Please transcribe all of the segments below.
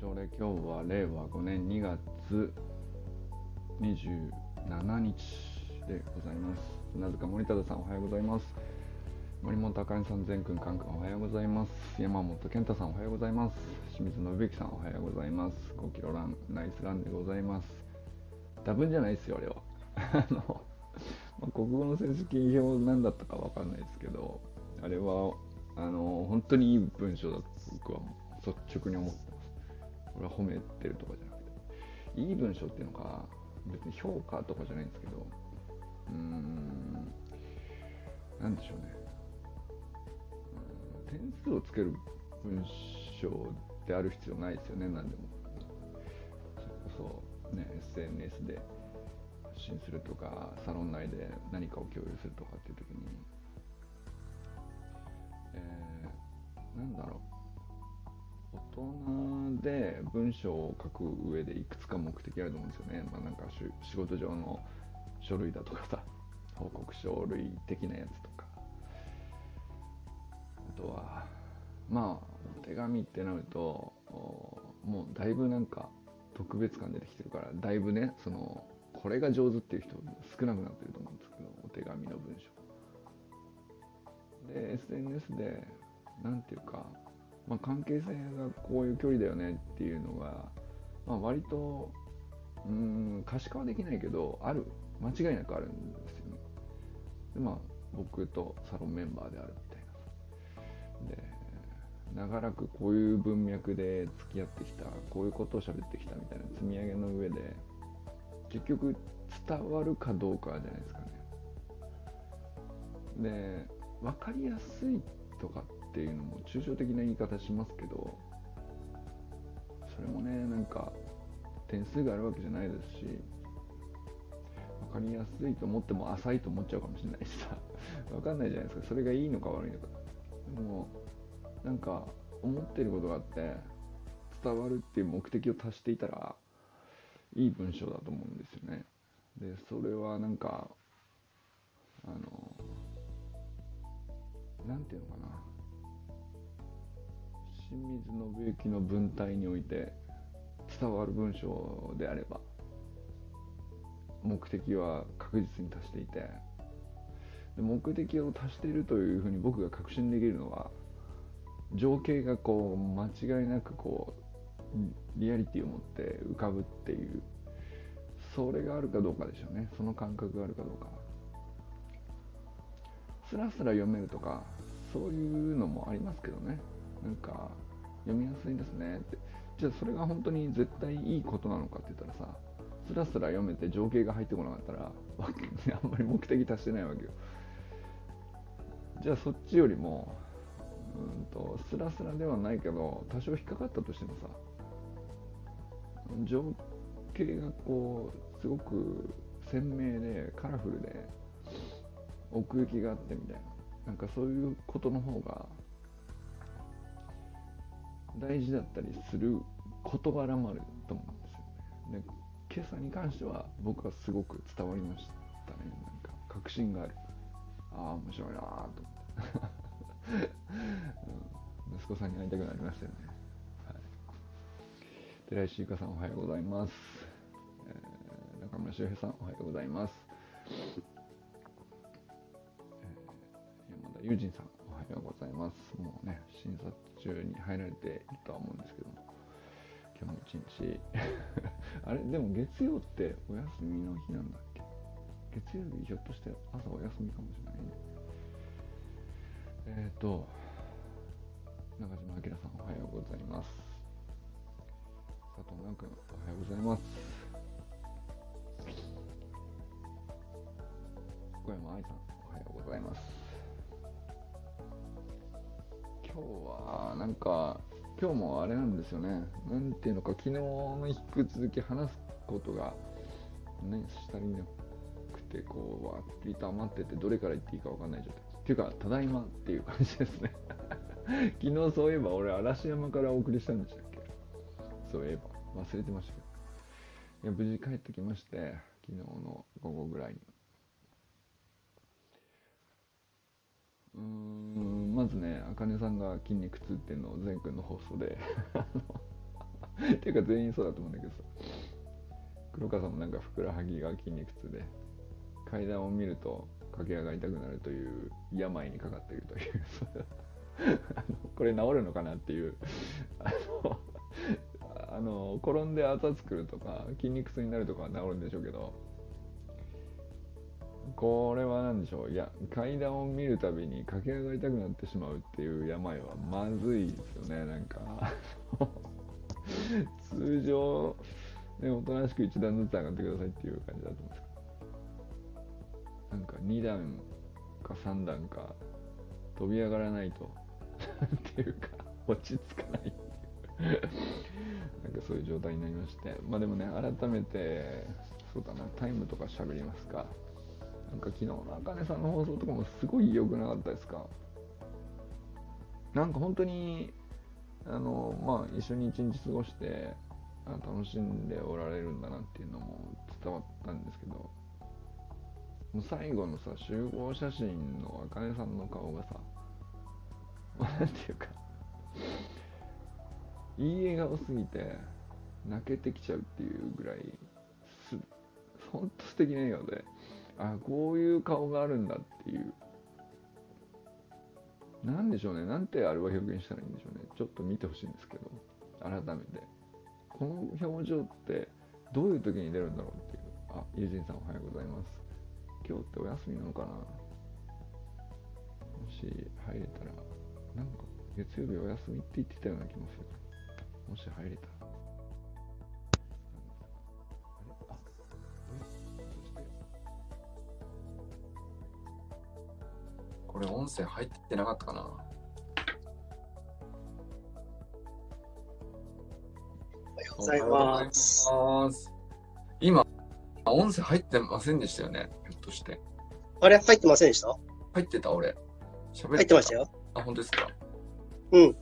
朝礼今日は令和5年2月27日でございます。なぜか森忠さんおはようございます。森本茜さん全くんかんくんおはようございます。山本健太さんおはようございます。清水信之さんおはようございます。5キロランナイスランでございます。多分じゃないですよあれは。あの、まあ、国語の成績表何だったかわかんないですけどあれはあの本当にいい文章だと僕は。率直に思ってますこれは褒めてるとかじゃなくて。いい文章っていうのか別に評価とかじゃないんですけど。うーん。なんでしょうね。点数をつける文章である必要ないですよね。何でも。それこそね SNS で発信するとかサロン内で何かを共有するとかっていう時に。えー、なんだろう。大人で文章を書く上でいくつか目的あると思うんですよね、まあ、なんか仕事上の書類だとかさ 報告書類的なやつとか。あとはまあお手紙ってなるともうだいぶなんか特別感出てきてるからだいぶねそのこれが上手っていう人少なくなってると思うんですけどお手紙の文章。で SNS で何ていうか、まあ、関係性がこういう距離だよねっていうのが、まあ、割とうん可視化はできないけどある。間違いなくあるんですよね。でまあ僕とサロンメンバーであるみたいな。で長らくこういう文脈で付き合ってきたこういうことを喋ってきたみたいな積み上げの上で結局伝わるかどうかじゃないですかね。で分かりやすいとかってていうのも抽象的な言い方しますけどそれもねなんか点数があるわけじゃないですし分かりやすいと思っても浅いと思っちゃうかもしれないしさ。分かんないじゃないですか。それがいいのか悪いのか。でもなんか思ってることがあって伝わるっていう目的を達していたらいい文章だと思うんですよね。でそれはなんかあの何て言うのかな。清水信之の文体において伝わる文章であれば目的は確実に達していて目的を達しているというふうに僕が確信できるのは情景がこう間違いなくこうリアリティを持って浮かぶっていうそれがあるかどうかでしょうね。その感覚があるかどうかスラスラ読めるとかそういうのもありますけどね。なんか読みやすいですねって。じゃあそれが本当に絶対いいことなのかって言ったらさスラスラ読めて情景が入ってこなかったら あんまり目的達してないわけよ。じゃあそっちよりもうんとスラスラではないけど多少引っかかったとしてもさ情景がこうすごく鮮明でカラフルで奥行きがあってみたいななんかそういうことの方が大事だったりする事柄もあると思うんですよね。で今朝に関しては僕はすごく伝わりましたね。なんか確信がある。ああ、面白いなあと思って、うん。息子さんに会いたくなりましたよね。はい、寺石ゆかさんおはようございます。えー、中村修平さんおはようございます。山田友人さんおはようございます。中に入られているとは思うんですけども、今日も一日あれ、でも月曜ってお休みの日なんだっけ月曜日ひょっとして朝お休みかもしれないね。えっ、ー、と、中島明さんおはようございます。佐藤南君おはようございます。小山愛さんおはようございます。今日はなんか今日もあれなんですよね。なんていうのか昨日の引き続き話すことがねしたりなくてこうわっと余っててどれから言っていいか分かんない状態。っていうかただいまっていう感じですね。昨日そういえば俺嵐山からお送りしたんでしたっけ？そういえば。忘れてましたけど。いや無事帰ってきまして昨日の午後ぐらいに。うんまずね、あかねさんが筋肉痛っていうのを前回の放送で っていうか全員そうだと思うんだけどさ黒川さんもなんかふくらはぎが筋肉痛で階段を見ると駆け上がりたくなるという病にかかっているという。これ治るのかなっていう。あのあの転んであざ作るとか筋肉痛になるとかは治るんでしょうけどこれは何でしょう？いや階段を見るたびに駆け上がりたくなってしまうっていう病はまずいですよねなんか。通常、ね、おとなしく1段ずつ上がってくださいっていう感じだと思うんですけど。なんか2段か3段か飛び上がらないと。っていうか落ち着かないっていう。なんかそういう状態になりまして。まあでもね改めてそうだなタイムとか喋りますか。なんか昨日のあかねさんの放送とかもすごい良くなかったですか？なんか本当にあのまあ一緒に一日過ごして楽しんでおられるんだなっていうのも伝わったんですけどもう最後のさ集合写真のあかねさんの顔がさなんていうかいい笑顔すぎて泣けてきちゃうっていうぐらいすほんと素敵な笑顔で。あこういう顔があるんだっていう。なんでしょうね。なんてあれは表現したらいいんでしょうね。ちょっと見てほしいんですけど。改めて。この表情ってどういう時に出るんだろうっていう。あ友人さんおはようございます。今日ってお休みなのかな。もし入れたらなんか月曜日お休みって言ってたような気もする。もし入れたら。これ音声入ってなかったかなおはようございます。今、音声入ってませんでしたよね？ひょっとして。あれ入ってませんでした？入ってた俺。喋入ってましたよ。あ、本当ですか？うん。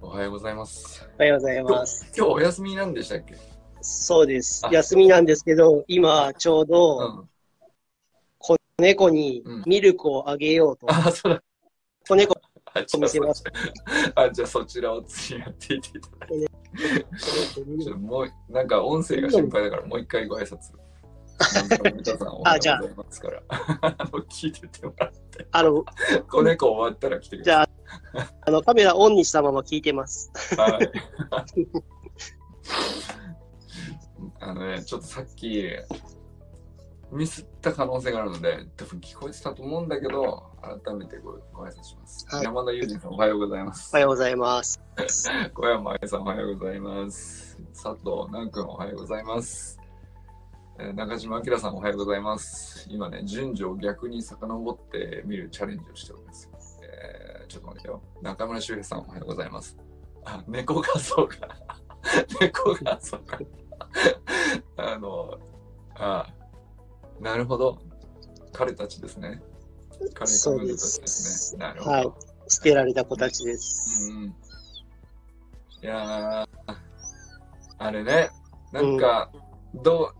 おはようございます。おはようございます。今日お休みなんでしたっけ？そうですあ。休みなんですけど、今ちょううどん。猫にうんミルクをあげようと。あ、そうだ。子猫あ、じゃあ見せますそあじゃあそちらを次やっていていただいて。ちょっともう、なんか音声が心配だからもう一回ご挨拶。皆さんおはようございますから。あの 聞いててもらって。あの、子猫終わったら来てくじだゃあ、あのカメラオンにしたまま聞いてます。さい。はい。あのね、ちょっとさっき、ミスった可能性があるので、多分聞こえてたと思うんだけど、改めてごご挨拶します。はい山田裕二さん、おはようございますおは。ようございます。小山愛さん、おはようございます。佐藤南君、おはようございます。えー中島明さん、おはようございます。今ね、順序を逆に遡って見るチャレンジをしております。えーちょっと待ってよ。中村修平さん、おはようございます。あ、猫画像が、猫画像が、あの、あ、なるほど。彼たちですね。彼そうで彼女たちですすね。なるほど。はい。捨てられた子たちです。うんいやーあれね、なんか、ど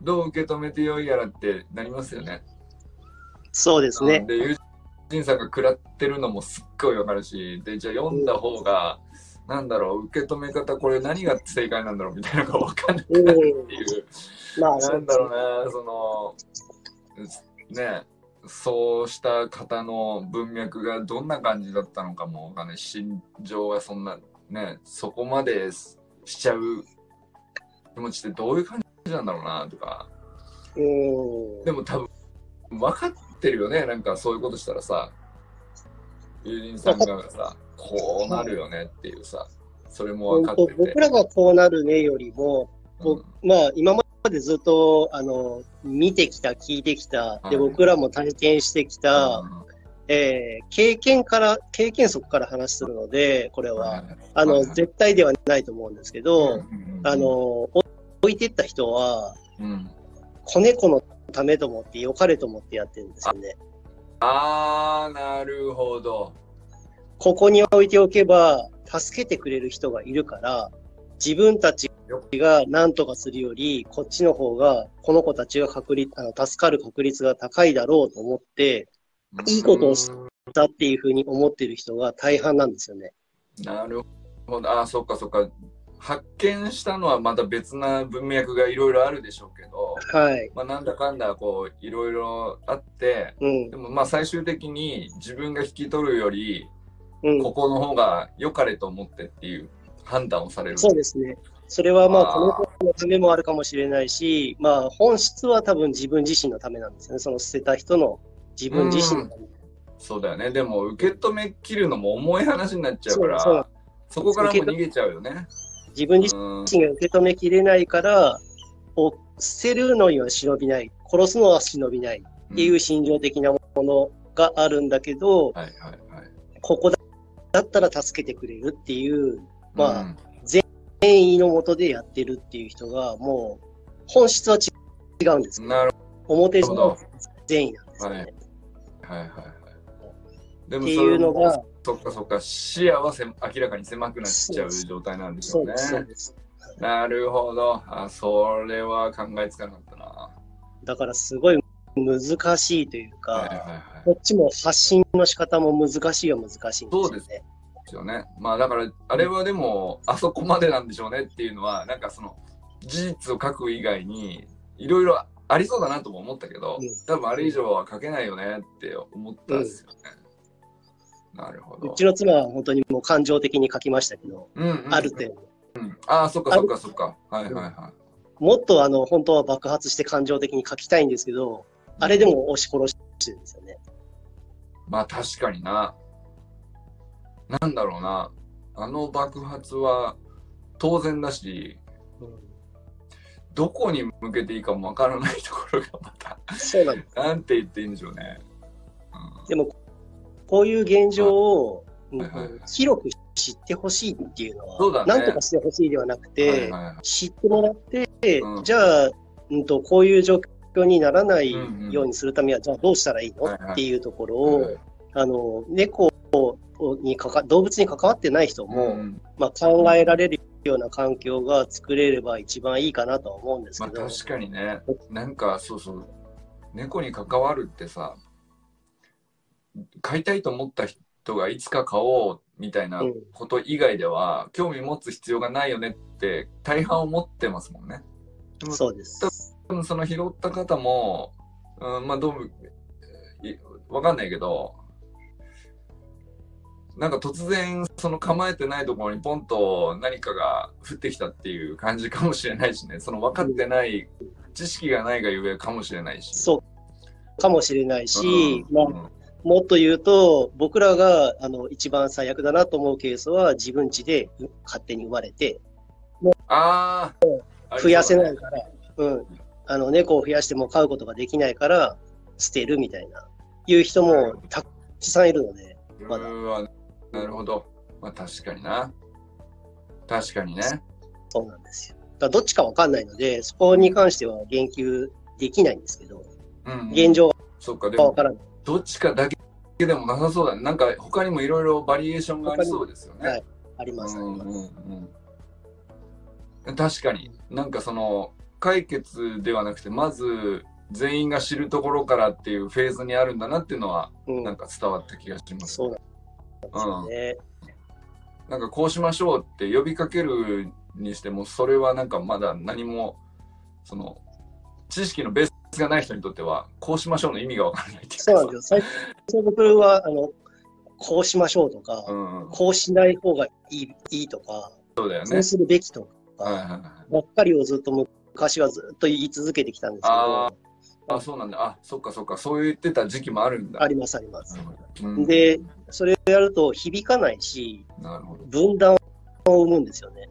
う、どう受け止めてよいやらってなりますよね。そうですね。で、友人さんが食らってるのもすっごいわかるし、で、じゃあ読んだ方が、なんだろう、受け止め方、これ何が正解なんだろうみたいなのがわかんないってうん。いう。まあ、なんだろうな、その、ね、そうした方の文脈がどんな感じだったのかもわかんない。心情がそんな、ね、そこまでしちゃう気持ちってどういう感じなんだろうな、とか。うん。でも多分、分かってるよね、なんかそういうことしたらさ、友人さんがさ、こうなるよねっていうさ、それも分かってて。僕らがこうなるねよりも、うん。僕まあ、今までずっとあの見てきた、聞いてきた、はい。で僕らも体験してきた、えー経験から、経験則から話するので、これは、あの、絶対ではないと思うんですけど、あの、、お置いてった人は、うん。子猫のためと思って、良かれと思ってやってるんですよね。あー、なるほど。ここに置いておけば、助けてくれる人がいるから、自分たちが何とかするより、こっちの方が、この子たちが確率、あの、助かる確率が高いだろうと思って、いいことをしだっていうふうに思ってる人が大半なんですよね。なるほほんあ、そっかそっか。発見したのはまた別な文脈がいろいろあるでしょうけど、はい。まあ、なんだかんだこういろいろあって、うんで。もまあ最終的に自分が引き取るより、うん。ここの方が良かれと思ってっていう判断をされる。そうですね。それはまあ、この子のためもあるかもしれないし、まあ、本質は多分自分自身のためなんですよね。その捨てた人の自分自身のため。そうだよね。でも受け止めきるのも重い話になっちゃうから、そうそこからも逃げちゃうよね。自分自うん身が受け止めきれないから、を捨てるのには忍びない、殺すのは忍びないっていう心情的なものがあるんだけど、はいはいはい。ここだだったら助けてくれるっていう、まあうん善意のもとでやってるっていう人が、もう、本質は違うんですなる表上のほど。善意なんですよね。はいはいはいはい。でもっていうのが、そっかそっか、視野はせ明らかに狭くなっちゃう状態なんでしょねそううです、。そうです。なるほど。あ、それは考えつかなかったな。だからすごい難しいというか、はいはいはい。こっちも発信の仕方も難しいは難しいんですよね。そうですですよね。まあだから、あれはでも、あそこまでなんでしょうねっていうのは、なんかその、事実を書く以外に、いろいろありそうだなとも思ったけど、うん多分あれ以上は書けないよねって思ったんですよね。なるほど。うちの妻は本当にもう感情的に書きましたけど、うんうん、ある程度。うんああ、そっかそっかそっか。はいはいはもっとあの、本当は爆発して感情的に書きたいんですけど、あれでも押し殺してるんですよね。い。まあ確かにな。なんだろうな。あの爆発は当然だし、どこに向けていいかもわからないところがまた、そうなんです。なんて言っていいんでしょうね。うんでも、こういう現状を、広く知ってほしいっていうのは、そうだねなんとかしてほしいではなくて、はいはいはい知ってもらって、うんじゃあ、うんと、こういう状況にならないうんうん。ようにするためには、じゃあどうしたらいいの、はいはい。っていうところを、はいあの、猫にかか、動物に関わってない人も、うんまあ、考えられるような環境が作れれば一番いいかなとは思うんですまあけど、確かにね、なんかそうそう、猫に関わるってさ、飼いたいと思った人がいつか飼おうみたいなこと以外では、興味持つ必要がないよねって大半思ってますもんね。そうです。多分その拾った方も、うん、まあどうわかんないけど、なんか突然その構えてないところにポンと何かが降ってきたっていう感じかもしれないしね、その分かってない、知識がないがゆえかもしれないし。そうかもしれないし、まあ、うん。うんもっと言うと、僕らがあの一番最悪だなと思うケースは、自分家で勝手に生まれて、ああ、増やせないから、うん、あの猫を増やしても飼うことができないから、捨てるみたいな、いう人もたくさんいるので、うまだなるほど。まあ確かにな。確かにね。そうなんですよ。だどっちかわかんないので、そこに関しては言及できないんですけど、うんうん現状そっか、でもがわからない。どっちかだけでもなさそうだね。なんか他にもいろいろバリエーションがありそうですよね。はいあります、あります。うんうんうん、確かになんかその解決ではなくてまず全員が知るところからっていうフェーズにあるんだなっていうのはうんなんか伝わった気がします。ね。なんかこうしましょうって呼びかけるにしてもそれはなんかまだ何もその知識のベースがない人にとってはこうしましょうの意味がわからないっていうかそうなんですよ。最初僕は、あの、こうしましょうとか、うんうん、こうしない方がいいいいとか、そうだよねそう。するべきとか、はいはいはいばっかりをずっと昔はずっと言い続けてきたんですけあど、あ、そうなんだ。あ、そっかそっか。そう言ってた時期もあるんだ。ありますあります。うんで、それをやると響かないし、なるほど。分断を生むんですよね。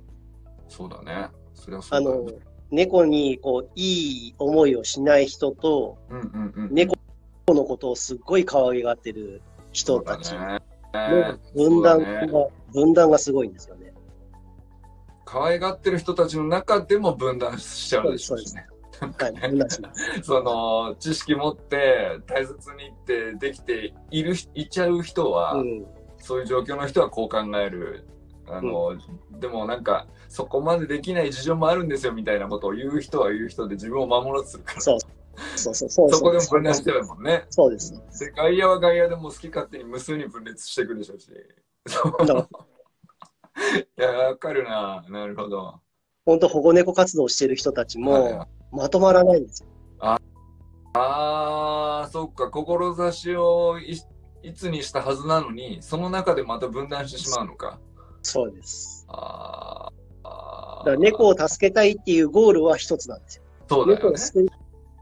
そうだね。それはそあうだ、ね。の、猫にこう、いい思いをしない人と、うんうんうん。猫のことをすっごい可愛がってる人たち。の分断が、そうだね分断がすごいんですよね。可愛がってる人たちの中でも分断しちゃうでしょうしね。そ の知識持って大切にってできているいちゃう人は、うん。そういう状況の人はこう考える。あの、でもなんかそこまでできない事情もあるんですよみたいなことを言う人は言う人で自分を守ろうとするからそうそうそうそう。そこでも分断しちゃうもんね。そうです。で外野は外野でもう好き勝手に無数に分裂していくでしょうし。いや、わかるな。なるほど。本当保護猫活動してる人たちはいもまとまらないんですよ。ああ、そっか、志をいいつにしたはずなのに、その中でまた分断してしまうのか。そうです。あーあー。だから猫を助けたいっていうゴールは一つなんですよ。そうだよね。猫を救い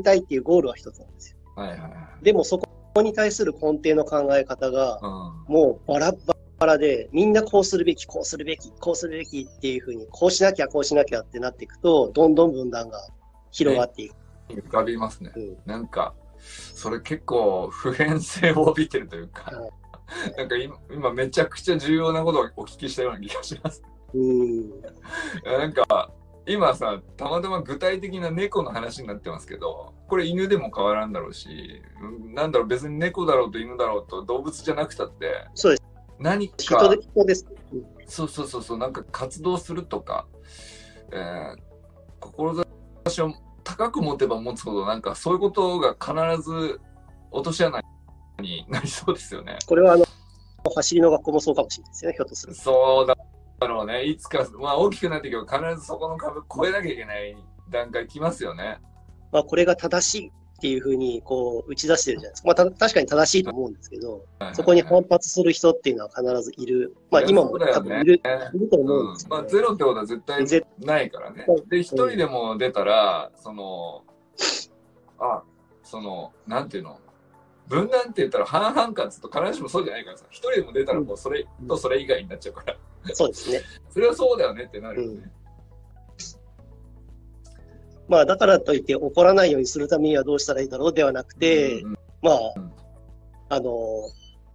たいっていうゴールは一つなんですよ。はいはいはい。でもそこに対する根底の考え方が、うん。もうバラッバラで、みんなこうするべき、こうするべき、こうするべきっていうふうに、こうしなきゃ、こうしなきゃってなっていくと、どんどん分断が広がっていく。浮かびますね。うんなんか、それ結構普遍性を帯びてるというかはい、なんか今今めちゃくちゃ重要なことをお聞きしたような気がします。うん。なんか、今さ、たまたま具体的な猫の話になってますけど、これ犬でも変わらんだろうし、うんなんだろう、別に猫だろうと犬だろうと動物じゃなくたって、そうです。何か人で、す。うんそうそうそうそう、なんか活動するとか、えー、志を高く持てば持つほど、なんかそういうことが必ず落とし穴になりそうですよね。これはあの、走りの学校もそうかもしれないですよね、ひょっとすると。そうだろうね。いつか、まあ大きくなっていけば必ずそこの壁越えなきゃいけない段階来ますよね。まあ、これが正しいっていうふうに、こう、打ち出してるじゃないですか。まあ、た確かに正しいと思うんですけど、そこに反発する人っていうのは必ずいる。まあ、今も多分いる、いると思うんうんですけど、まあゼロってことは絶対ぜないからねうん。で、一人でも出たら、その、あ、その、なんていうの、分断って言ったら半々かっつうと必ずしもそうじゃないからさ、一人でも出たらもうそれとそれ以外になっちゃうから、そうですね。それはそうだよねってなるよね。まあ、だからといって怒らないようにするためにはどうしたらいいだろうではなくて、うんうんまあうん、あの、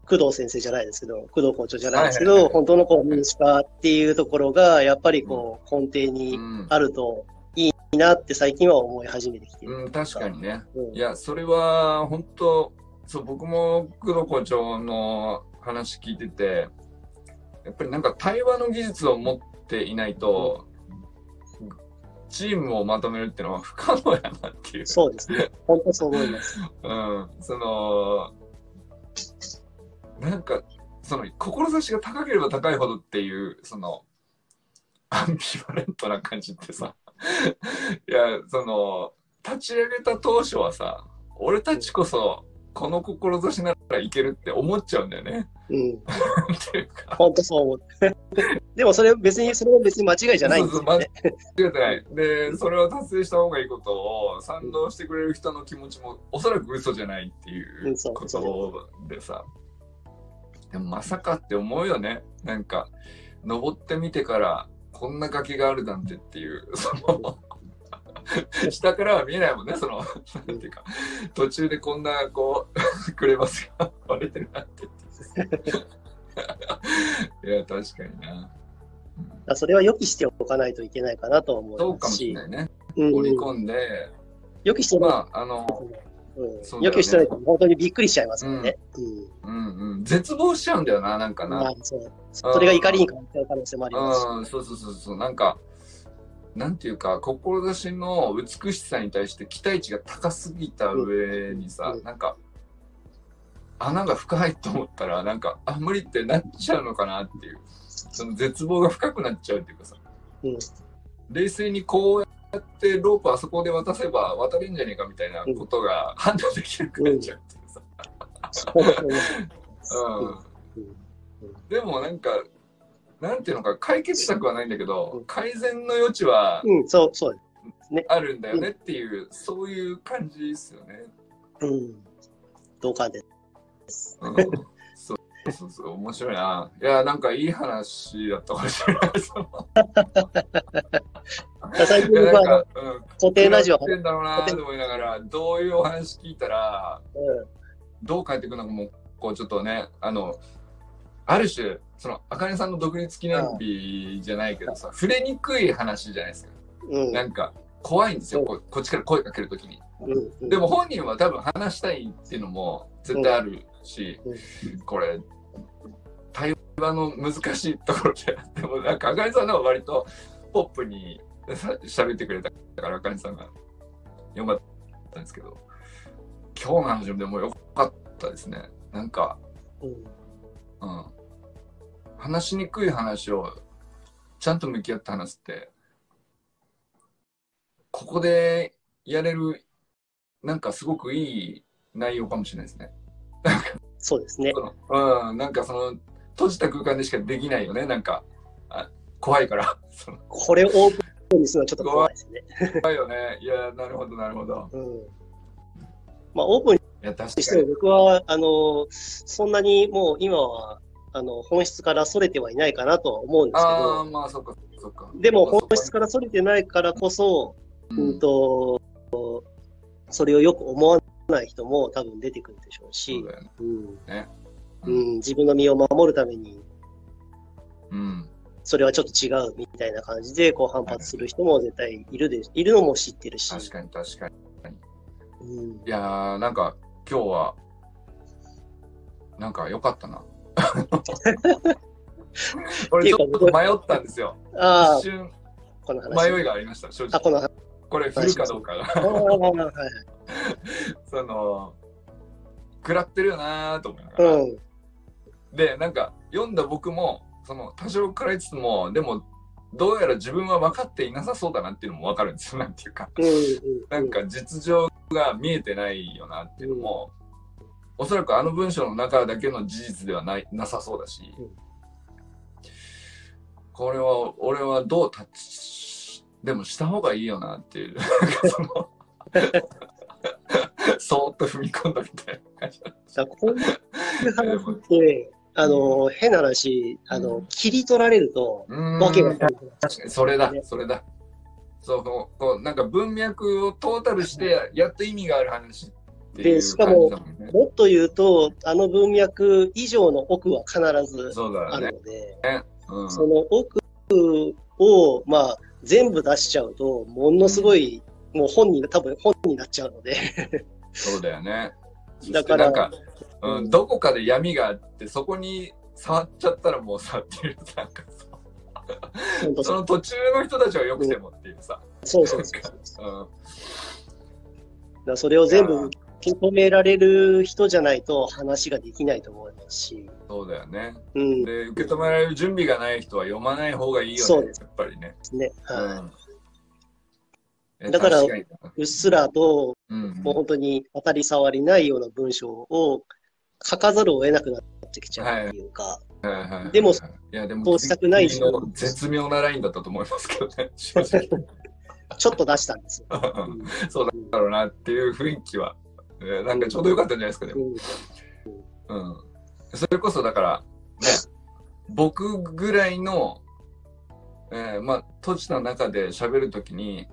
工藤先生じゃないですけど、工藤校長じゃないですけど、はいはいはい。本当のこう民主化っていうところが、やっぱりこう、根底にうん。あるといいなって最近は思い始めてきてる。うん、確かにね。うん。いや、それは本当、そう、僕も工藤校長の話聞いてて、やっぱりなんか対話の技術を持っていないと、チームをまとめるっていうのは不可能やなっていう。そうですね。本当そう思います。うん、その、なんか、その、志が高ければ高いほどっていう、その、アンビバレントな感じってさ、いや、その、立ち上げた当初はさ、俺たちこそ、この志ならいけるって思っちゃうんだよね。うん。っていうか、本当そう思う。でもそれ別に、それも別に間違いじゃないんですよね。間違ってない。で、それを達成した方がいいことを賛同してくれる人の気持ちもおそらく嘘じゃないっていうことでさ。でもまさかって思うよね。なんか、登ってみてからこんな崖があるなんてっていう、その、下からは見えないもんね、その、なんていうか、途中でこんな、こう、クレバスが割れてるなって。いや、確かにな。それは予期しておかないといけないかなと思そうかもし、しれないね。うん織り込んで、予期してない、まあ、あの、うん。ね。予期してないと本当にびっくりしちゃいますからね。うん。うん、絶望しちゃうんだよな、なんかうんまな。あそう。それが怒りに変わっちゃう可能性もありますし。うん、そうそうそうそう、なんか、なんていうか、志の美しさに対して期待値が高すぎた上にさ、うん。なんか、穴が深いと思ったら、なんか、あ、無理ってなっちゃうのかなっていう、その絶望が深くなっちゃうっていうかさ、うん。冷静にこうやってロープあそこで渡せば渡れんじゃねえかみたいなことが判断できなくなっちゃうっていうさ。でもなんか、なんていうのか、解決策はないんだけど、うん改善の余地はうん、そう、そう。あるんだよねっていう、そういう感じですよね。うん。同感でうん、そうそうそう、面白いな。いや、なんかいい話だったかもしれない。最近は、固定ラジオ、やってんだろうなと思いながら、どういうお話聞いたら、うんどう返ってくるのかも、こうちょっとね、あの、ある種、その、あかねさんの独立記念日じゃないけどさ、触れにくい話じゃないですか。うん。なんか、怖いんですよ、うん。ここっちから声かけるときに。うんうん。でも本人は多分話したいっていうのも絶対あるし、うん。これ、対話の難しいところで、でもなんか、あかねさんのは割とポップにさ喋ってくれたから、あかねさんがよかったんですけど、今日の話もでもよかったですね。なんか、うん。うん。話しにくい話をちゃんと向き合って話すって、ここでやれる、なんかすごくいい内容かもしれないですね。そうですね。うん、なんかその、閉じた空間でしかできないよね、なんか。あ怖いから。これをオープンにするのはちょっと怖いですね。怖いよね。いや、なるほど、なるほど。うん。まあ、オープンいや、確にしても。僕は、あの、そんなにもう今は、あの、本質から逸れてはいないかなとは思うんですけど、まあ、そっか、そっか。でも本質から逸れてないからこそ、ううんんと、それをよく思わない人も多分出てくるでしょうそしう、ん。ねうん、自分の身を守るために、うん。それはちょっと違うみたいな感じで、こう反発する人も絶対いるで、いるのも知ってるし、確かに、確かに。うん、いやー、なんか、今日は、なんか良かったな。俺ちょっと迷ったんですよ。一、瞬。迷いがありました、正あ、こ直。の話。これ振るかどうかが。その、食らってるよなーと思いながら。うん。で、なんか、読んだ僕も、その、多少食らいつつも、でも、どうやら自分は分かっていなさそうだなっていうのも分かるんですよ。なんていうか。なんか実情が見えてないよなっていうのも、おそらくあの文章の中だけの事実ではないなさそうだし、うん。これは俺はどうタッチでもした方がいいよなっていう。そのそーっと踏み込んだみたいな。感じだからこういう話って、あの、変な話、あの、うん。切り取られると、わけが。確かにそれだねそれだ。そうこうなんか文脈をトータルしてやっと意味がある話っていうでしかももっと言うと、あの文脈以上の奥は必ずあるので、うん。その奥を、まあ、全部出しちゃうと、ものすごい、もう本に、多分本になっちゃうので、そうだよね。だからうん、どこかで闇があって、そこに触っちゃったらもうさっていう、なんかさ。その途中の人たちはよくてもっていうさ。そうそうそうそう。うん、だそれを全部受け止められる人じゃないと話ができないと思いますし、そうだよね。うん、でで、受け止められる準備がない人は読まない方がいいよねそうで、やっぱりね。すね。はいうんえだからうっすらと、うんもう本当に当たり障りないような文章を書かざるを得なくなってきちゃうっていうか、はいはいはいでもいやでもそうしたくない君の絶妙なラインだったと思いますけどね、正直。ちょっと出したんですよ。う んそうだろうなっていう雰囲気は、えーなんかちょうどよかったんじゃないですか、でも。うんうん。それこそだから、ね、僕ぐらいの、えーまあ、閉じた中で喋るときに、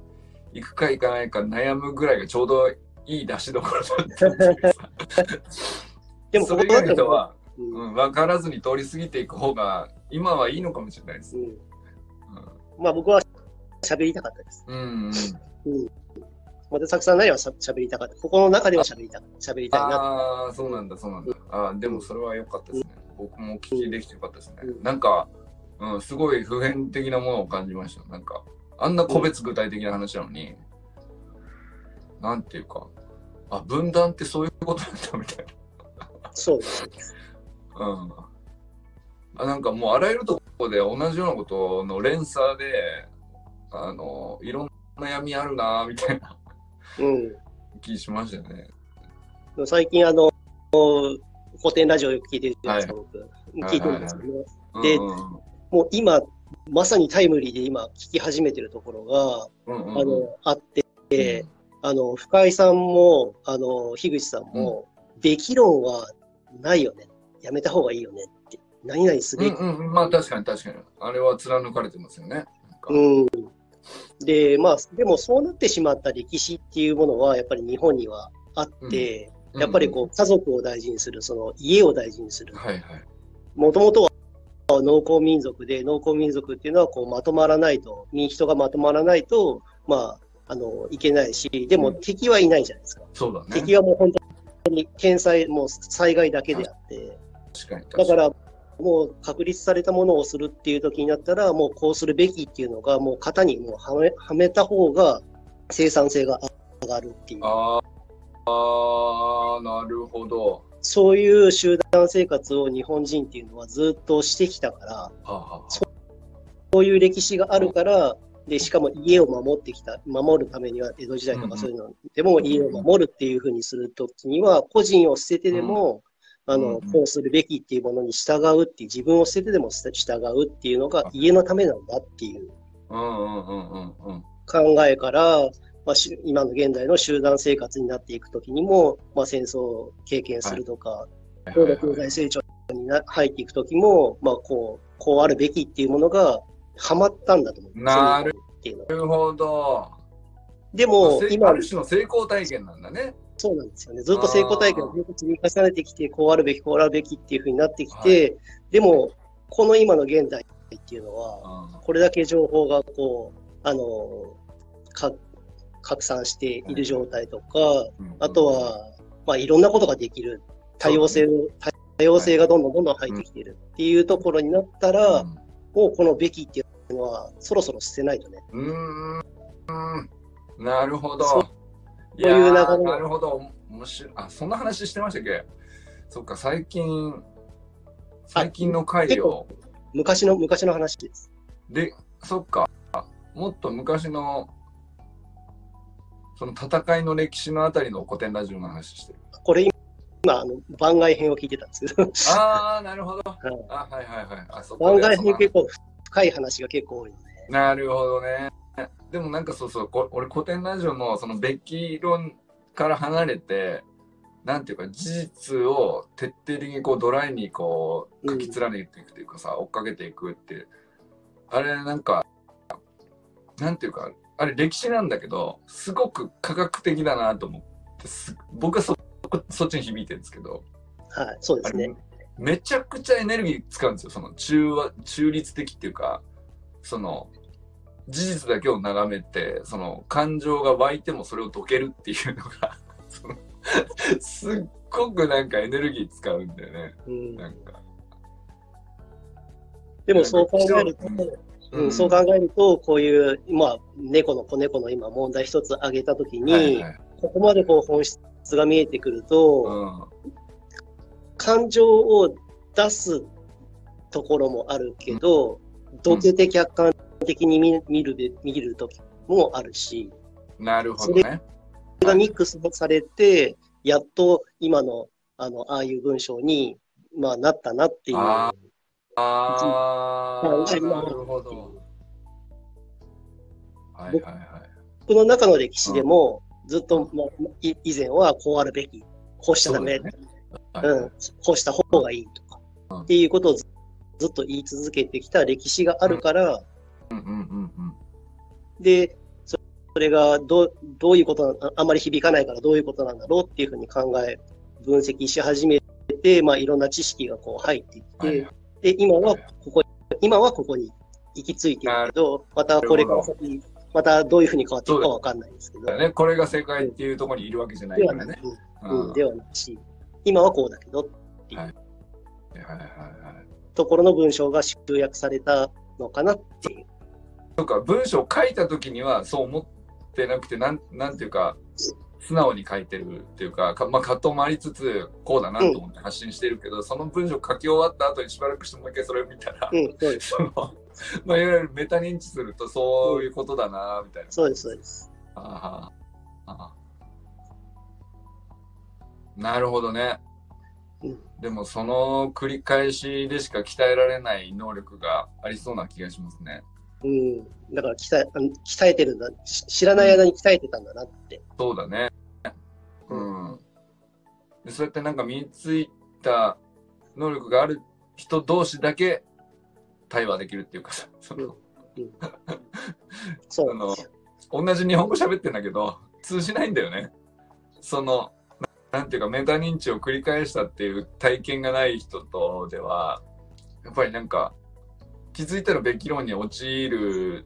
行くか行かないか悩むぐらいがちょうどいい出しどころだったっていうさ でも、それ以外の人は、うんうん、分からずに通り過ぎていく方が、今はいいのかもしれないです。うんまあ僕は喋りたかったです。うん。うんうんまたたくさんなりはしゃ喋りたかった。ここの中では喋りた喋りたいな。ああ、そうなんだ、そうなんだ。あーでもそれは良かったですね。僕もお聞きできてよかったですね。うんなんか、うん、すごい普遍的なものを感じました。なんか、あんな個別具体的な話なのに、なんていうか、あ、分断ってそういうことなんだみたいそうです。な。うん。あなんかもうあらゆるところで同じようなことの連鎖で、あの、いろんな闇あるなみたいなうん。気しましたよね。最近あの、古典ラジオよく聞いてるじゃないですか、僕。聞いてるんですけど、でうんうんもう今、まさにタイムリーで今聞き始めてるところが、うんうんうんあの、あって、あの、深井さんも、あの、樋口さんも、べき論はないよね。やめた方がいいよねって。何々すべき。うんうん、まあ確かに確かに。あれは貫かれてますよね。うん。で、まあ、でもそうなってしまった歴史っていうものは、やっぱり日本にはあって、やっぱりこう、家族を大事にする、その家を大事にするうん。。はいはい。もともとは農耕民族で、農耕民族っていうのはこうまとまらないと、人がまとまらないと、まあ、あの、いけないし、でもうん敵はいないじゃないですか。そうだね。敵はもう本当に天災、もう災害だけであって。だから、もう確立されたものをするっていう時になったら、もうこうするべきっていうのが、もう型にもうはめはめた方が生産性が上がるっていう、あーあー、なるほど。そういう集団生活を日本人っていうのはずっとしてきたから、はあはあそういう歴史があるから、で、しかも家を守ってきた、守るためには江戸時代とかそういうのでも家を守るっていうふうにするときには、個人を捨ててでも、あの、うんこうするべきっていうものに従うっていう、自分を捨ててでも従うっていうのが家のためなんだっていう。考えから、まあ、し今の現代の集団生活になっていくときにも、まあ、戦争を経験するとか、高度経済成長にな入っていくときも、まあ、こう、こうあるべきっていうものが、はまったんだと思う。なるほど。でも、今せあ、る種の成功体験なんだね。そうなんですよね。ずっと成功体験を積み重ねてきて、こうあるべき、こうあるべきっていうふうになってきて、でも、この今の現代っていうのは、うんこれだけ情報がこう、あの、か拡散している状態とか、あと、は、まあ、いろんなことができる。多様性を、多様性がどんどんどんどん入ってきているっていうところになったら、もうこのべきっていうのは、そろそろ捨てないとね。うん、うーんなるほど。いやなるほど。面白い。あ、そんな話してましたっけ？そっか、最近、最近の回を、昔の、昔の話です。で、そっか、もっと昔の、その戦いの歴史のあたりの古典ラジオの話してる。これ今、あの、番外編を聞いてたんですけど、ああ、なるほど。はいあ、はいはいはい。あそこ番で外編結構深い話が結構多いので、なるほどね。でもなんかそうそう、こ俺古典ラジオのそのべき論から離れて、なんていうか事実を徹底的にこうドライにこう書き連ねていくというかさ、追っかけていくって、あれなんか、なんていうか、あれ歴史なんだけど、すごく科学的だなと思ってす、僕はそそっちに響いてるんですけど、はい、そうですね。めちゃくちゃエネルギー使うんですよ。その中和、中立的っていうか、その、事実だけを眺めて、その感情が湧いてもそれを解けるっていうのが、すっごくなんかエネルギー使うんだよね。うん、なんか。でもそう考えると、うん。うん、そう考えると、こういう、まあ、猫の子猫の今問題一つ挙げたときに、はいはい。ここまでこう本質が見えてくると、うん。感情を出すところもあるけど、どけて客観的に見見るべ見る時もあるし、なるほどね。それがミックスされて、やっと今の、あの、ああいう文章に、まあ、なったなっていう。ああなるほど。はいはいはい。僕の中の歴史でも、ずっと、まあ、い以前はこうあるべき、こうしちゃダメ、そうだよねうん、こうした方がいいとか、うんっていうことをずずっと言い続けてきた歴史があるから。で、そそれがどうどういうことなあまり響かないからどういうことなんだろうっていうふうに考え、分析し始めて、まあいろんな知識がこう入ってきて、はいはい。で、今はここ、今はここに行き着いてるけど、またこれから先、またどういうふうに変わっていくかわかんないですけど、ね、これが正解っていうところにいるわけじゃないからね。ではないし、今はこうだけど、はいはいはいはい。ところの文章が集約されたのかなっていう。とか文章を書いた時にはそう思ってなくてなんなんていうか素直に書いてるっていうかか、まあ、葛藤もありつつこうだなと思って発信してるけど、その文章書き終わった後にしばらくしてもう一回それを見たら、うん、その まあ、いわゆるメタ認知するとそういうことだなみたいな。そうです、そうです。あーあーなるほどね。うんでもその繰り返しでしか鍛えられない能力がありそうな気がしますね。うん。だから鍛え、あの鍛えてるんだ。し知らない間に鍛えてたんだなって。そうだね。うん。でそうやってなんか身についた能力がある人同士だけ対話できるっていうかさ、その そうなんですよ。同じ日本語喋ってんだけど、通じないんだよね。その、ななんていうかメタ認知を繰り返したっていう体験がない人とでは、やっぱりなんか、気づいたらべき論に陥る。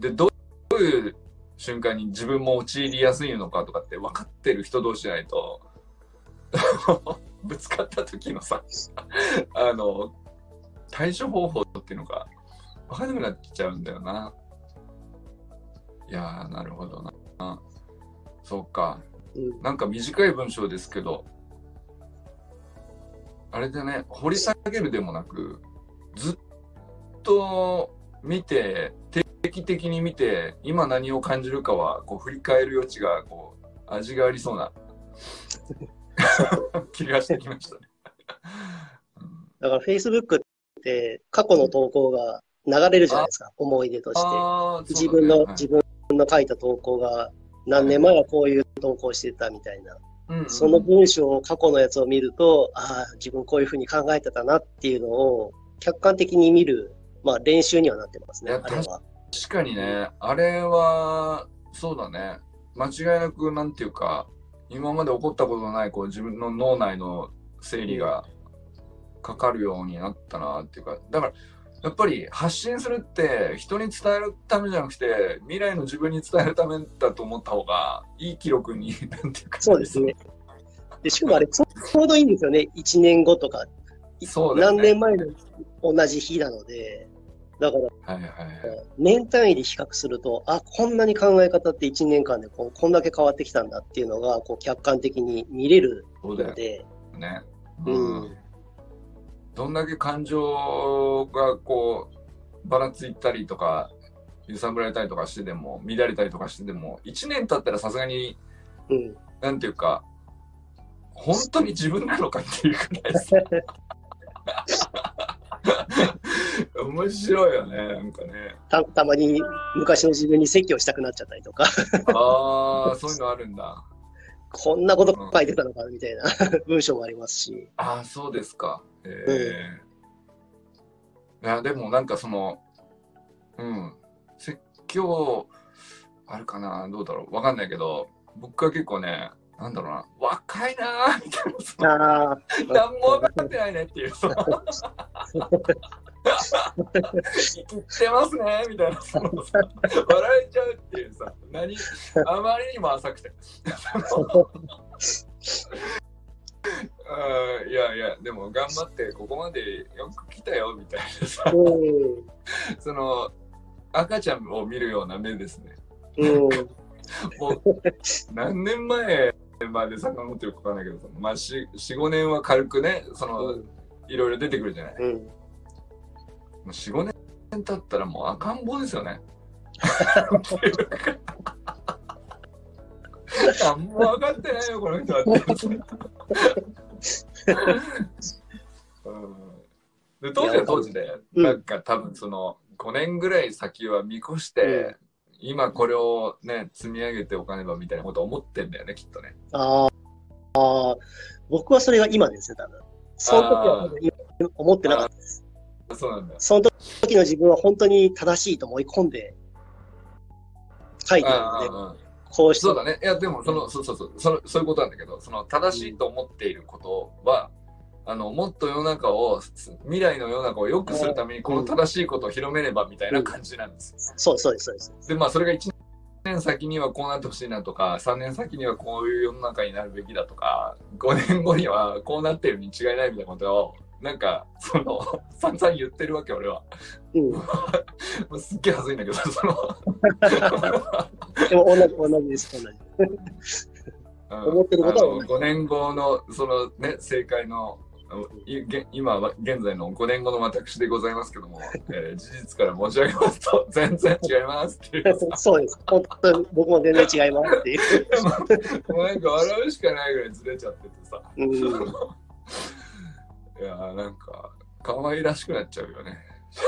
で、どういう瞬間に自分も陥りやすいのかとかって分かってる人同士じゃないと、ぶつかった時のさ、あの、対処方法っていうのが分かんなくなっちゃうんだよな。いやー、なるほどな。そうか。うん。なんか短い文章ですけど、あれでね、掘り下げるでもなく、ずっと見て、定期的に見て、今何を感じるかは、こう振り返る余地が、こう、味がありそうな 気がしてきましたね。うんだから Facebook って過去の投稿が流れるじゃないですか、思い出として。自分の、そうだね自分の書いた投稿が何年前はこういう投稿してたみたいな。はいうんうんその文章を過去のやつを見ると、ああ、自分こういうふうに考えてたなっていうのを客観的に見る、まあ練習にはなってますね、いやあれは。確かにね、あれは、そうだね。間違いなく、なんていうか、今まで起こったことのない、こう、自分の脳内の整理がかかるようになったなっていうか、だから、やっぱり発信するって人に伝えるためじゃなくて未来の自分に伝えるためだと思った方がいい記録に なんていうかそうですね。で、しかもあれ、ちょうどいいんですよね。1年後とか、ね何年前の同じ日なので、だから、はいはいはい年単位で比較すると、あ、こんなに考え方って1年間でこうこんだけ変わってきたんだっていうのが、こう客観的に見れるので、ね、ううんん。どんだけ感情がこうばらついたりとか揺さぶられたりとかしてでも乱れたりとかしてでも1年経ったらさすがにうん。なんていうか本当に自分なのかっていうくらいさ 面白いよねなんかね。たたまに昔の自分に説教したくなっちゃったりとか、ああそういうのあるんだ。こんなこと書いてたのかみたいな。文章もありますし。ああそうですか。ええいやでもなんかそのうん。説教あるかな？どうだろう？わかんないけど僕は結構ねなんだろうな。若いなーみたいな何も分かってないねっていうその 生きてますねみたいなそのさ笑えちゃうっていうさ何あまりにも浅くてうんいやいやでも頑張ってここまでよく来たよみたいなさうん。その赤ちゃんを見るような目ですねうん。もう何年前まで遡ってるかわかんないけどまあ45年は軽くねその、いろいろ出てくるじゃないうん。もう4、5年経ったらもう赤ん坊ですよね。何も分かってないよ、この人はって。うんで当時は当時で、うんなんか多分その5年ぐらい先は見越して、今これをね、積み上げておかねばみたいなことを思ってんだよね、きっとね。あーあー、僕はそれが今ですね、多分。その時は思ってなかったです。そうなんだ。その時の自分は本当に正しいと思い込んで書いてるので、こうしてそうだね。いや、でも、その、そうそうそう、その、そういうことなんだけど、その、正しいと思っていることは、あの、もっと世の中を、未来の世の中を良くするために、この正しいことを広めればみたいな感じなんです。そうそうです、そうです。で、まあ、それが1年先にはこうなってほしいなとか、3年先にはこういう世の中になるべきだとか、5年後にはこうなってるに違いないみたいなことを、なんか、その、散々言ってるわけ、俺は。うん。もうすっげえ恥ずいんだけど、その、でも同じ、同じです、同じ。思ってることは同じ5年後のそのね正解の今は現在の5年後の私でございますけども、えー事実から申し上げますと全然違いますっていうさそうです。本当に僕も全然違いますっていう。もうなんか笑うしかないぐらいずれちゃっててさ、うん。いやーなんか可愛らしくなっちゃうよね。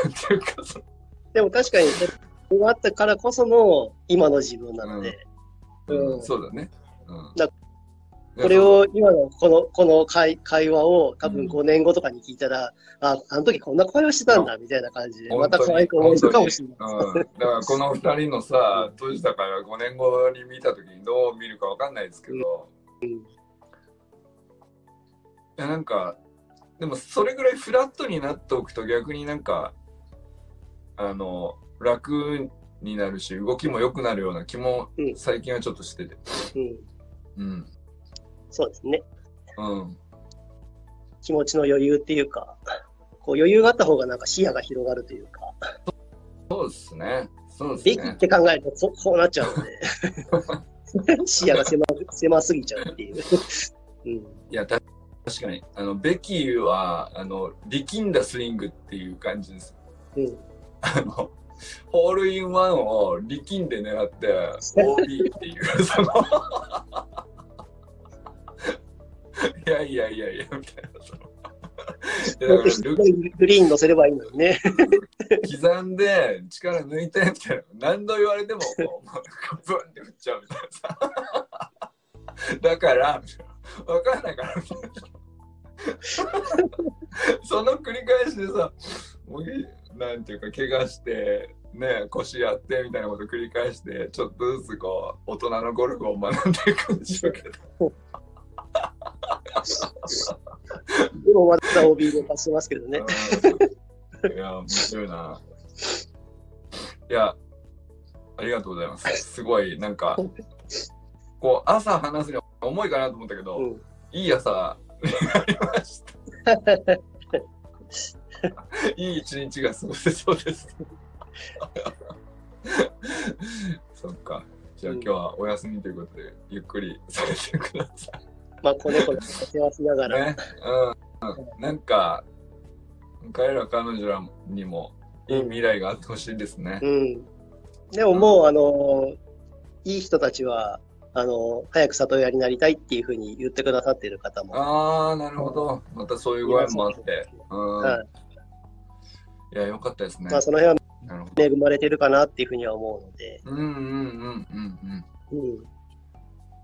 っていうかその。でも確かに、それがあったからこその今の自分なので、うん。うん。そうだね。うん。だこれを今のこのこの会会話を多分うん。5年後とかに聞いたら、あ、あの時こんな会話してたんだみたいな感じで、また可愛く思えるかもしれない。うん、だからこの2人のさ、当時だから5年後に見たときにどう見るかわかんないですけど、うん。いやなんか、でもそれぐらいフラットになっておくと逆になんか、あの、楽になるし、動きも良くなるような気もうん最近はちょっとしてて。うん、うん。そうですね。うん。気持ちの余裕っていうか、こう余裕があった方がなんか視野が広がるというか、そうですね。そうべきっですね。て考えるとここうなっちゃうので、視野が狭 狭すぎちゃうっていう。うん、いや、た確かに。あの、ベキは、あの、力んだスイングっていう感じです。うん、あの、ホールインワンを力んで狙って OB っていうその いやいやいやいやみたいなそのグリーン乗せればいいのにね。刻んで力抜いてみたいな何度言われてもブンって振っちゃうみたいなさだから分かんないからみたいな その繰り返しでさもういなんていうか怪我してね腰やってみたいなこと繰り返してちょっとずつこう大人のゴルフを学んでいくんでしょうけど。でもまた OB で貸してますけどね。うん。いや面白いな。いやありがとうございます。すごいなんかこう朝話すには重いかなと思ったけど、うん。いい朝になりましたいい一日が過ごせそうです。そっか。じゃあ今日はお休みということで、ゆっくりされてくださまあ、子猫に世話しながい。ら。ね。うん。うんなんか、彼ら彼女らにもいい未来があってほしいですね。うん。でももう、あの、いい人たちは、あの、早く里親になりたいっていうふうに言ってくださっている方も。ああ、なるほど。またそういうご縁もあって。うん。はいいや、よかったですねまあ、。その辺は。恵まれてるかなっていうふうには思うので。うんうんうんうんうん。うん。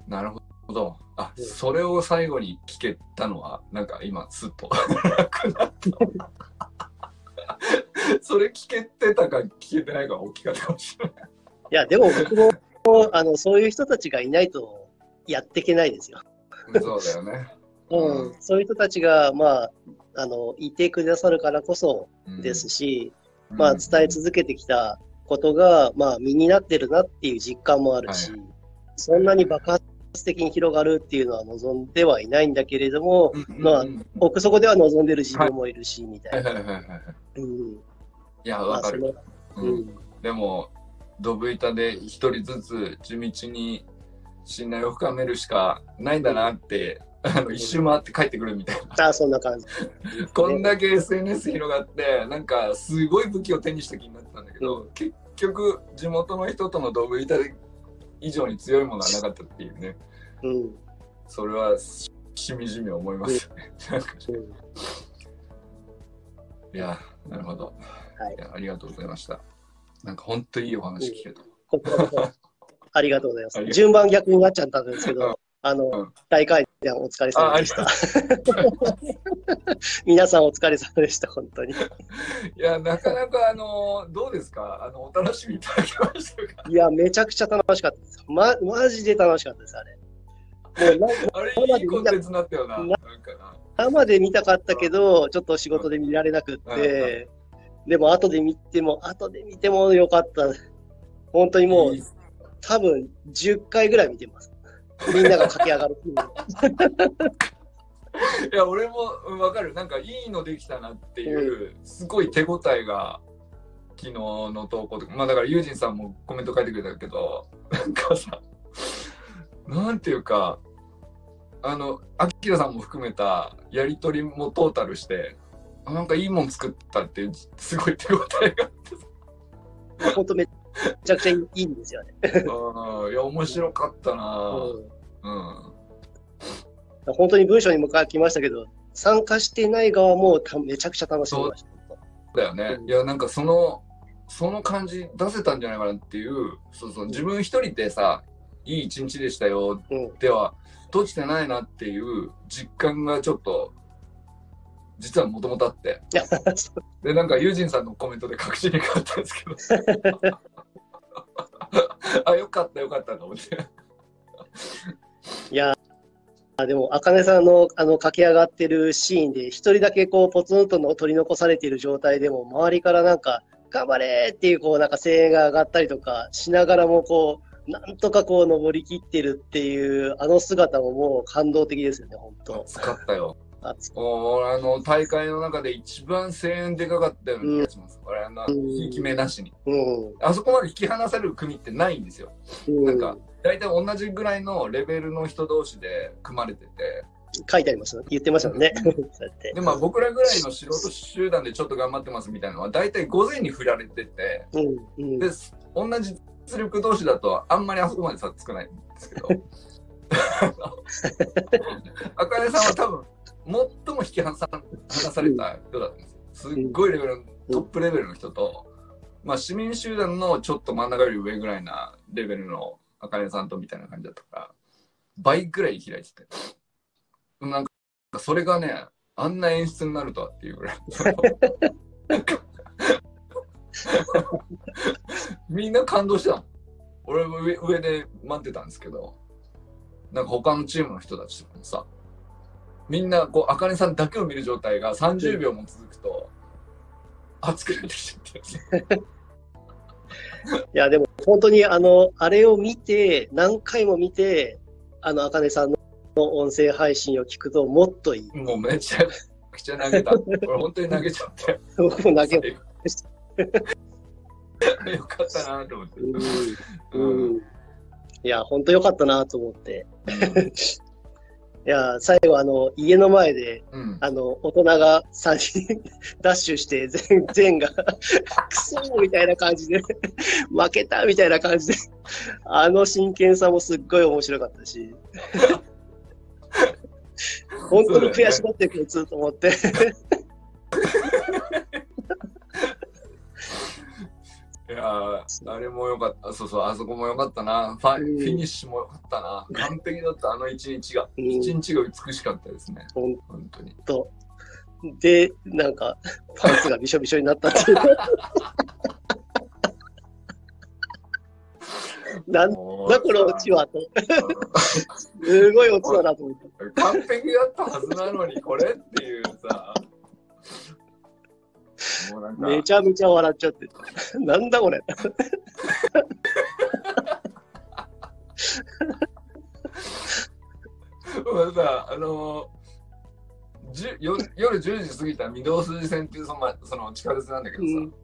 なるほど。あ、うんそれを最後に聞けたのは、なんか今、すっと。それ聞けてたか聞けてないかは大きかったかもしれない。いや、でも僕も、あの、そういう人たちがいないとやっていけないですよ。そうだよね。うん。そういう人たちが、まあ、あの、いてくださるからこそうんですし、うんまあ、伝え続けてきたことが、まあ、身になってるなっていう実感もあるし、はそんなに爆発的に広がるっていうのは望んではいないんだけれども、うんうんまあうん奥底では望んでる自分もいるし、みたはいいな。はいはいはい。うん。いや、まあ、わかる。ううんん。でも、ドブ板で一人ずつ地道に信頼を深めるしかないんだなって、あの一周回って帰ってくるみたいな。ああ、そんな感じ。こんだけ SNS 広がって、なんかすごい武器を手にした気になってたんだけど、う結局地元の人とのドブ板以上に強いものはなかったっていうね、うん。それはししみじみ思いますよね。うんいや、なるほど、はい。ありがとうございました。なんか本当いいお話聞けた。ありがとうございます。順番逆になっちゃったんですけうんど、あの、うん大会談お疲れあ、様でした。と 皆さんお疲れ様でした、本当に。う。いや、なかなかあの、どうですか？あの、お楽しみいただきましたか？いや、めちゃくちゃ楽しかったです。ま、マジで楽しかったです、あれ。もうなあれ、いいコンテンツになったよな。生で見たかったけど、ちょっと仕事で見られなくって、でも後で見ても、後で見てもよかった。本当にもう多分10回ぐらい見てます。みんなが駆け上がる。いや、俺もうんわかる。なんかいいのできたなっていう、すごい手応えが、昨日の投稿とか、まあだから、ユージンさんもコメント書いてくれたけど、なんかさ、なんていうか、あの、アキラさんも含めたやりとりもトータルして、あなんかいいもん作ったってすごい手応えがあって本当めちゃくちゃいいんですよね。さ、うんいや、面白かったなうんうん。本当に文章にも書きましたけど、参加していない側もためちゃくちゃ楽しみました。だよね。うんいや、なんかその、その感じ出せたんじゃないかなっていう、そうそう、自分一人でさ、いい一日でしたよ、うん。では、閉じてないなっていう実感がちょっと、実はもともとあって。で、なんか、ユージンさんのコメントで確信に変わったんですけど。あ、よかったよかったと思って。いやーでも、あかねさんのあの駆け上がってるシーンで、一人だけこうポツンとの取り残されている状態でも、周りからなんか、頑張れーっていうこうなんか声援が上がったりとかしながらも、こう、なんとかこう登り切ってるっていう、あの姿ももう感動的ですよね、本当。熱かったよ。熱おーあの、大会の中で一番声援でかかったような気がします。俺、あの、ひいき目なしに。うん。あそこまで引き離される組ってないんですよ。うんなんか、大体同じぐらいのレベルの人同士で組まれてて、書いてありますよ。言ってましたもん ね。で、まあ僕らぐらいの素人集団でちょっと頑張ってますみたいなのは、大体午前に振られてて、うん、うん。で、同じ実力同士だとあんまりあそこまで差つかないんですけど、あかねさんは多分、最も引き離さ離された人だったんですよ。すっごいレベルの、トップレベルの人と、まあ市民集団のちょっと真ん中より上ぐらいなレベルのあかねさんとみたいな感じだったから、倍ぐらい開いてて。なんか、それがね、あんな演出になるとはっていうぐらい。みんな感動した。俺も上上で待ってたんですけど、なんか他のチームの人たちとかもさ、みんな、こう、あかねさんだけを見る状態が30秒も続くと、熱くなってきちゃって。いや、でも本当にあの、あれを見て、何回も見て、あの、あかねさんの音声配信を聞くともっといい。もうめちゃくちゃ投げた。俺本当に投げちゃって。僕も投げ よかったなと思って。うんうんうんいや、本当良かったなと思って。いや、最後あの、家の前で、うん。あの、大人が3人 ダッシュして、全全が、クソーみたいな感じで、負けたみたいな感じで、あの真剣さもすっごい面白かったし、本当に悔しがってくれつと思って、いやーあれもよかった。そうそう、あそこもよかったな。ファ,、うんフィニッシュもよかったな。完璧だった、あの一日が。うん一日が美しかったですね。ほん本当に。と。で、なんか、パンツがびしょびしょになったっていう。なんだこのオチはと。すごいオチだなと思って。うん完璧だったはずなのに、これっていうさ。めちゃめちゃ笑っちゃって。なんだこれ。もうさ、あのー夜夜10時過ぎた御堂筋線っていうその,、ま、その地下鉄なんだけどさ、うん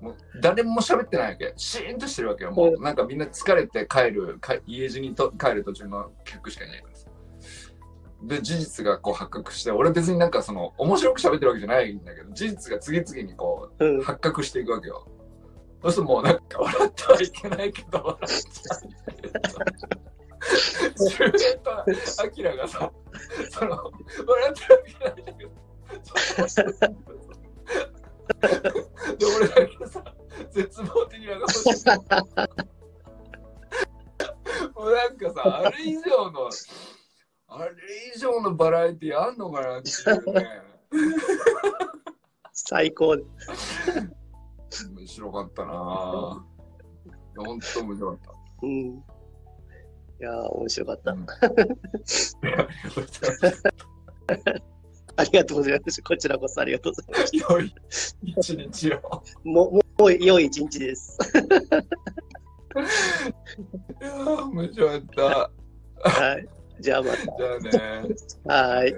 もう誰も喋ってないわけ。シーンとしてるわけよ。もうなんかみんな疲れて帰る、か家路にと帰る途中の客しかいないからさ。で、事実がこう発覚して、俺別になんかその面白く喋ってるわけじゃないんだけど、事実が次々にこうんう。発覚していくわけよ。そうするともうなんか笑ってはいけないけど、笑っちゃうとアキラがさ、その、笑ってはいけないんだけど、で、俺だけさ、絶望的な顔してもうなんかさ、あれ以上の、あれ以上のバラエティあんのかなっていうね。最高。面白かったなぁ。本当面白かった。うん。いやー、面白かった。うん ありがとうございます。こちらこそありがとうございます。良い一日を。もう、もう良い一日です。いやー面白かった。はい。じゃあまじゃあね。た。はい。